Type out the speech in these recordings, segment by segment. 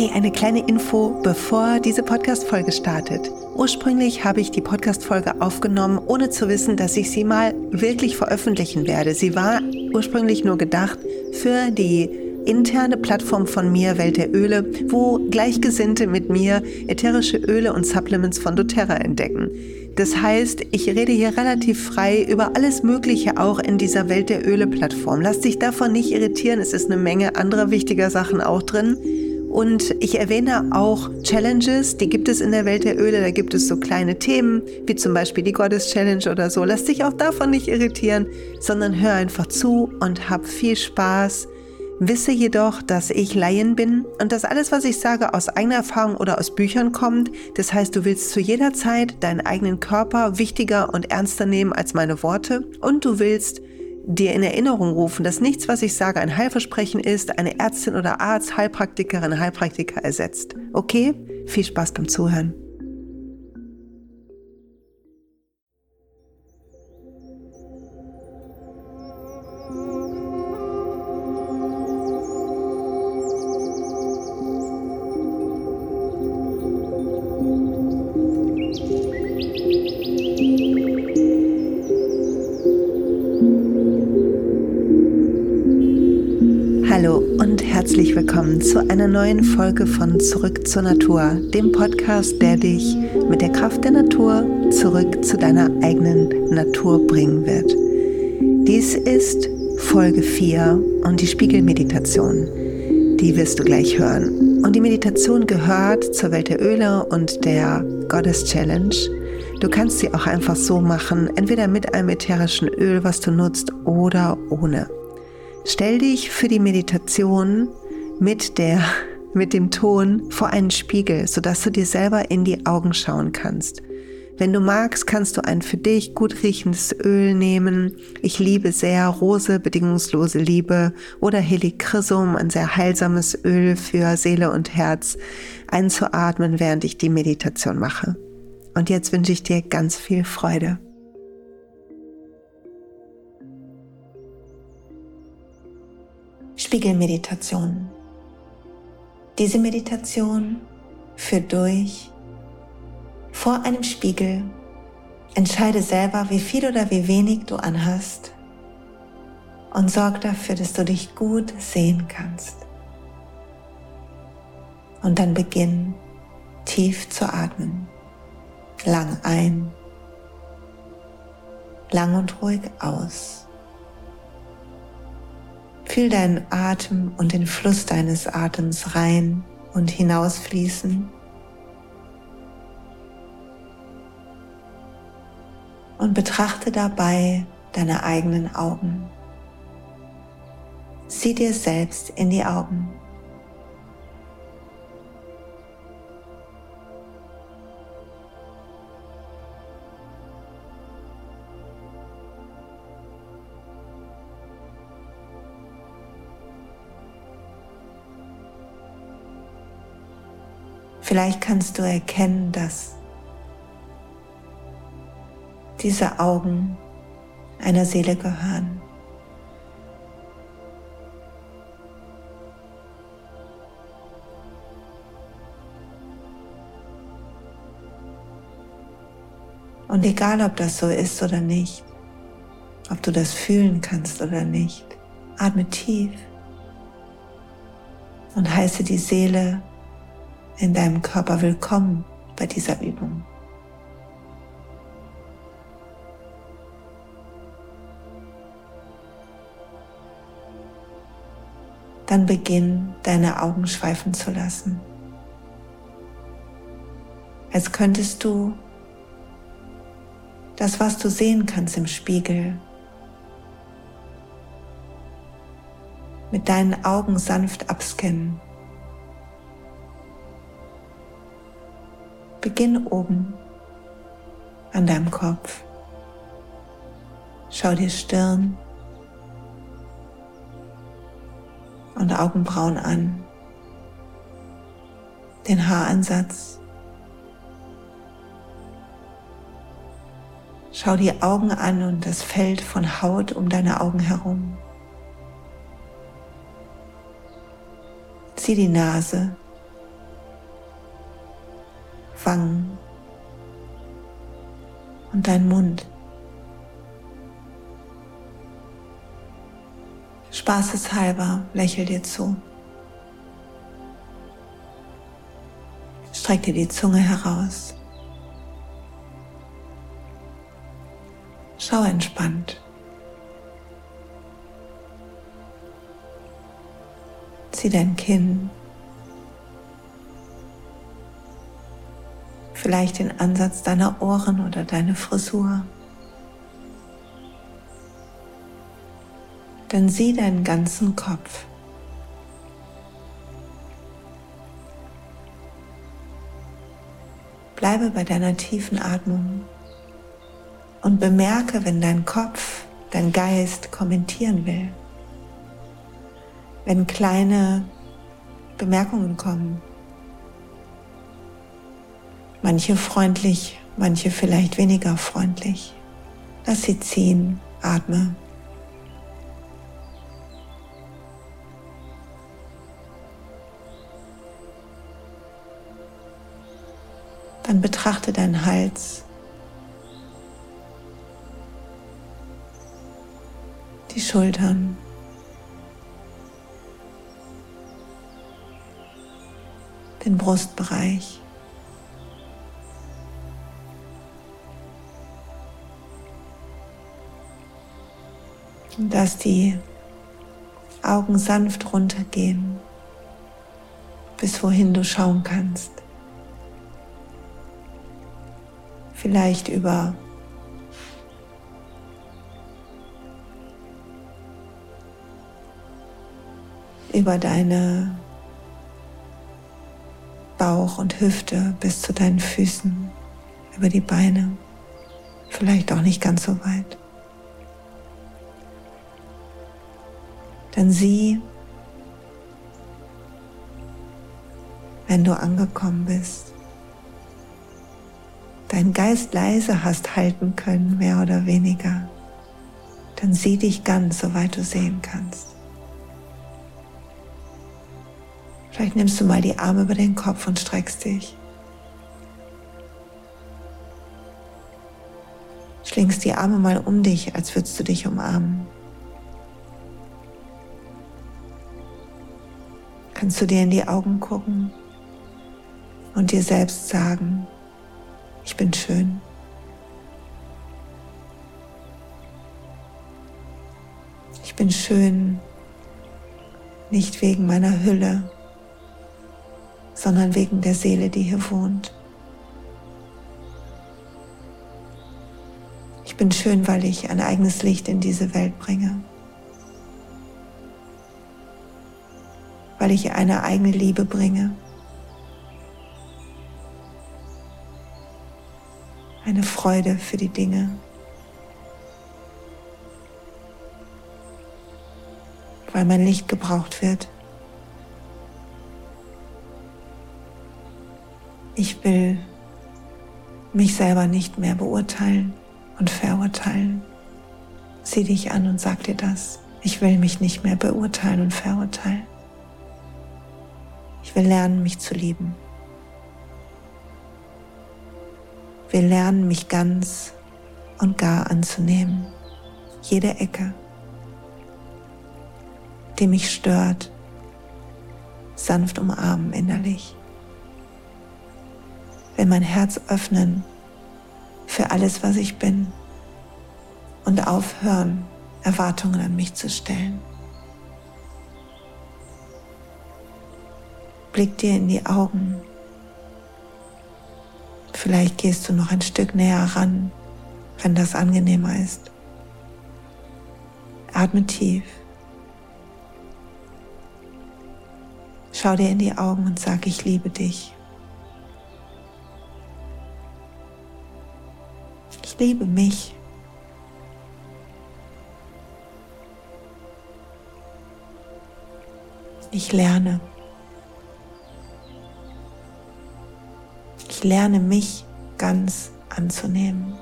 Hey, eine kleine Info, bevor diese Podcast-Folge startet. Ursprünglich habe ich die Podcast-Folge aufgenommen, ohne zu wissen, dass ich sie mal wirklich veröffentlichen werde. Sie war ursprünglich nur gedacht für die interne Plattform von mir, Welt der Öle, wo Gleichgesinnte mit mir ätherische Öle und Supplements von doTERRA entdecken. Das heißt, ich rede hier relativ frei über alles Mögliche auch in dieser Welt der Öle-Plattform. Lass dich davon nicht irritieren, es ist eine Menge anderer wichtiger Sachen auch drin. Und ich erwähne auch Challenges, die gibt es in der Welt der Öle. Da gibt es so kleine Themen, wie zum Beispiel die Goddess Challenge oder so. Lass dich auch davon nicht irritieren, sondern hör einfach zu und hab viel Spaß. Wisse jedoch, dass ich Laien bin und dass alles, was ich sage, aus eigener Erfahrung oder aus Büchern kommt. Das heißt, du willst zu jeder Zeit deinen eigenen Körper wichtiger und ernster nehmen als meine Worte und du willst dir in Erinnerung rufen, dass nichts, was ich sage, ein Heilversprechen ist, eine Ärztin oder Arzt, Heilpraktikerin, Heilpraktiker ersetzt. Okay? Viel Spaß beim Zuhören. Herzlich willkommen zu einer neuen Folge von Zurück zur Natur, dem Podcast, der dich mit der Kraft der Natur zurück zu deiner eigenen Natur bringen wird. Dies ist Folge 4 und die Spiegelmeditation. Die wirst du gleich hören. Und die Meditation gehört zur Welt der Öle und der Goddess Challenge. Du kannst sie auch einfach so machen, entweder mit einem ätherischen Öl, was du nutzt, oder ohne. Stell dich für die Meditation mit der mit dem Ton vor einen Spiegel, sodass du dir selber in die Augen schauen kannst. Wenn du magst, kannst du ein für dich gut riechendes Öl nehmen. Ich liebe sehr Rose, bedingungslose Liebe oder Helichrysum, ein sehr heilsames Öl für Seele und Herz, einzuatmen, während ich die Meditation mache. Und jetzt wünsche ich dir ganz viel Freude. Spiegelmeditation. Diese Meditation führt durch vor einem Spiegel. Entscheide selber, wie viel oder wie wenig du anhast und sorg dafür, dass du dich gut sehen kannst. Und dann beginn tief zu atmen. Lang ein, lang und ruhig aus. Fühl deinen Atem und den Fluss deines Atems rein und hinausfließen. Und betrachte dabei deine eigenen Augen. Sieh dir selbst in die Augen. Vielleicht kannst du erkennen, dass diese Augen einer Seele gehören. Und egal, ob das so ist oder nicht, ob du das fühlen kannst oder nicht, atme tief und heiße die Seele in deinem Körper willkommen bei dieser Übung. Dann beginn deine Augen schweifen zu lassen. Als könntest du das, was du sehen kannst im Spiegel, mit deinen Augen sanft abscannen. Beginn oben an deinem Kopf. Schau dir Stirn und Augenbrauen an, den Haaransatz. Schau die Augen an und das Feld von Haut um deine Augen herum. Sieh die Nase Wangen und dein Mund. Spaßeshalber lächel dir zu. Streck dir die Zunge heraus. Schau entspannt. Zieh dein Kinn. Vielleicht den Ansatz deiner Ohren oder deine Frisur. Dann sieh deinen ganzen Kopf. Bleibe bei deiner tiefen Atmung und bemerke, wenn dein Kopf, dein Geist kommentieren will. Wenn kleine Bemerkungen kommen. Manche freundlich, manche vielleicht weniger freundlich. Lass sie ziehen, atme. Dann betrachte deinen Hals. Die Schultern. Den Brustbereich. Dass die Augen sanft runtergehen, bis wohin du schauen kannst. vielleicht über über deine Bauch und Hüfte bis zu deinen Füßen, über die Beine, vielleicht auch nicht ganz so weit. Dann sieh, wenn du angekommen bist, deinen Geist leise hast halten können, mehr oder weniger, dann sieh dich ganz, soweit du sehen kannst. Vielleicht nimmst du mal die Arme über den Kopf und streckst dich. Schlingst die Arme mal um dich, als würdest du dich umarmen. Kannst du dir in die Augen gucken und dir selbst sagen, ich bin schön. Ich bin schön nicht wegen meiner Hülle, sondern wegen der Seele, die hier wohnt. Ich bin schön, weil ich ein eigenes Licht in diese Welt bringe. Weil ich eine eigene Liebe bringe. eine Freude für die Dinge. Weil mein Licht gebraucht wird. Ich will mich selber nicht mehr beurteilen und verurteilen. Sieh dich an und sag dir das. Ich will mich nicht mehr beurteilen und verurteilen. Ich will lernen, mich zu lieben. Wir lernen mich ganz und gar anzunehmen. Jede Ecke, die mich stört, sanft umarmen innerlich. Will mein Herz öffnen für alles, was ich bin und aufhören, Erwartungen an mich zu stellen. Blick dir in die Augen Vielleicht gehst du noch ein Stück näher ran, wenn das angenehmer ist. Atme tief. Schau dir in die Augen und sag, ich liebe dich. Ich liebe mich. Ich lerne. Ich lerne mich ganz anzunehmen.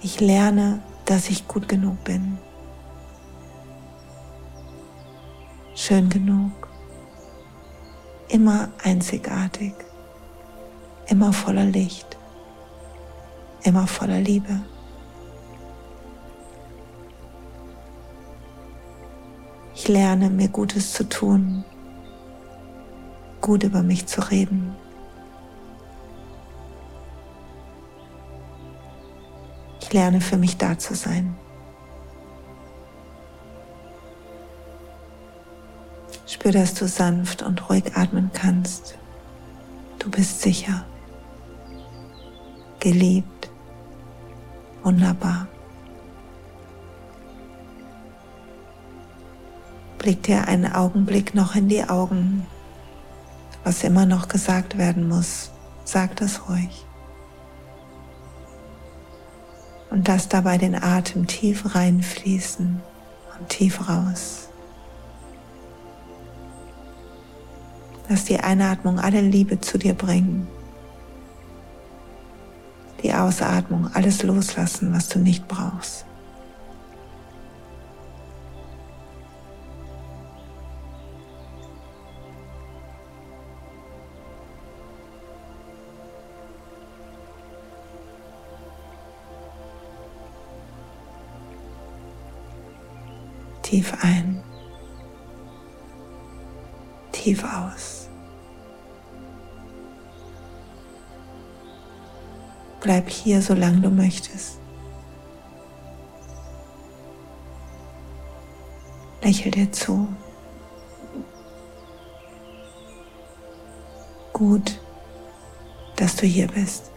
Ich lerne, dass ich gut genug bin. schön genug, immer einzigartig, immer voller Licht, immer voller Liebe. Ich lerne mir Gutes zu tun, gut über mich zu reden. Ich lerne für mich da zu sein. Spür, dass du sanft und ruhig atmen kannst. Du bist sicher, geliebt, wunderbar. Blick dir einen Augenblick noch in die Augen. Was immer noch gesagt werden muss, sag das ruhig. Und lass dabei den Atem tief reinfließen und tief raus. Lass die Einatmung alle Liebe zu dir bringen. Die Ausatmung alles loslassen, was du nicht brauchst. Tief ein tief aus. Bleib hier, solange du möchtest. Lächel dir zu. Gut, dass du hier bist.